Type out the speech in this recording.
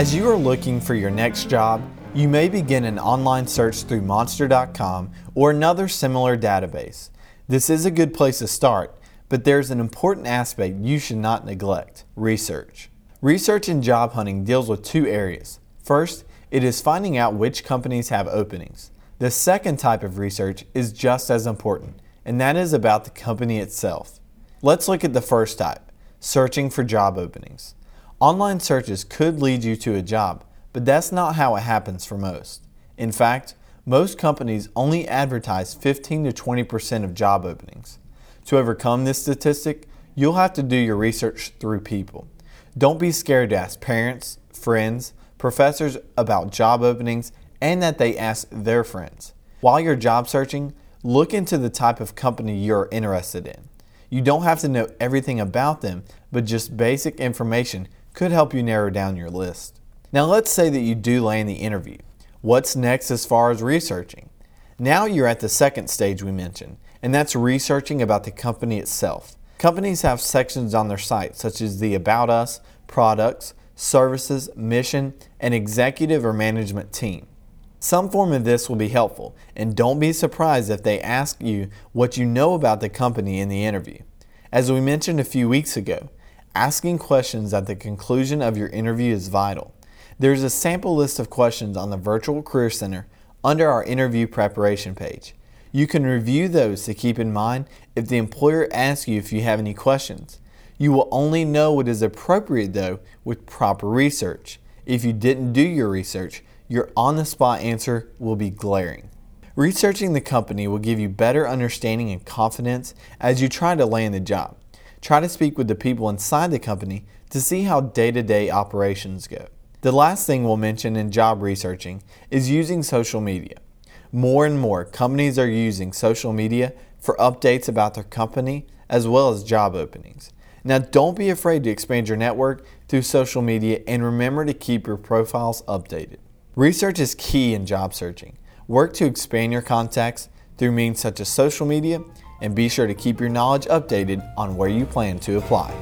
As you are looking for your next job, you may begin an online search through Monster.com or another similar database. This is a good place to start, but there's an important aspect you should not neglect research. Research in job hunting deals with two areas. First, it is finding out which companies have openings. The second type of research is just as important, and that is about the company itself. Let's look at the first type searching for job openings. Online searches could lead you to a job, but that's not how it happens for most. In fact, most companies only advertise 15 to 20% of job openings. To overcome this statistic, you'll have to do your research through people. Don't be scared to ask parents, friends, professors about job openings and that they ask their friends. While you're job searching, look into the type of company you're interested in. You don't have to know everything about them, but just basic information could help you narrow down your list. Now, let's say that you do land the interview. What's next as far as researching? Now you're at the second stage we mentioned, and that's researching about the company itself. Companies have sections on their site such as the About Us, products, services, mission, and executive or management team. Some form of this will be helpful, and don't be surprised if they ask you what you know about the company in the interview. As we mentioned a few weeks ago, asking questions at the conclusion of your interview is vital. There's a sample list of questions on the Virtual Career Center under our interview preparation page. You can review those to keep in mind if the employer asks you if you have any questions. You will only know what is appropriate though with proper research. If you didn't do your research, your on the spot answer will be glaring. Researching the company will give you better understanding and confidence as you try to land the job. Try to speak with the people inside the company to see how day to day operations go. The last thing we'll mention in job researching is using social media. More and more companies are using social media for updates about their company as well as job openings. Now, don't be afraid to expand your network through social media and remember to keep your profiles updated. Research is key in job searching. Work to expand your contacts through means such as social media and be sure to keep your knowledge updated on where you plan to apply.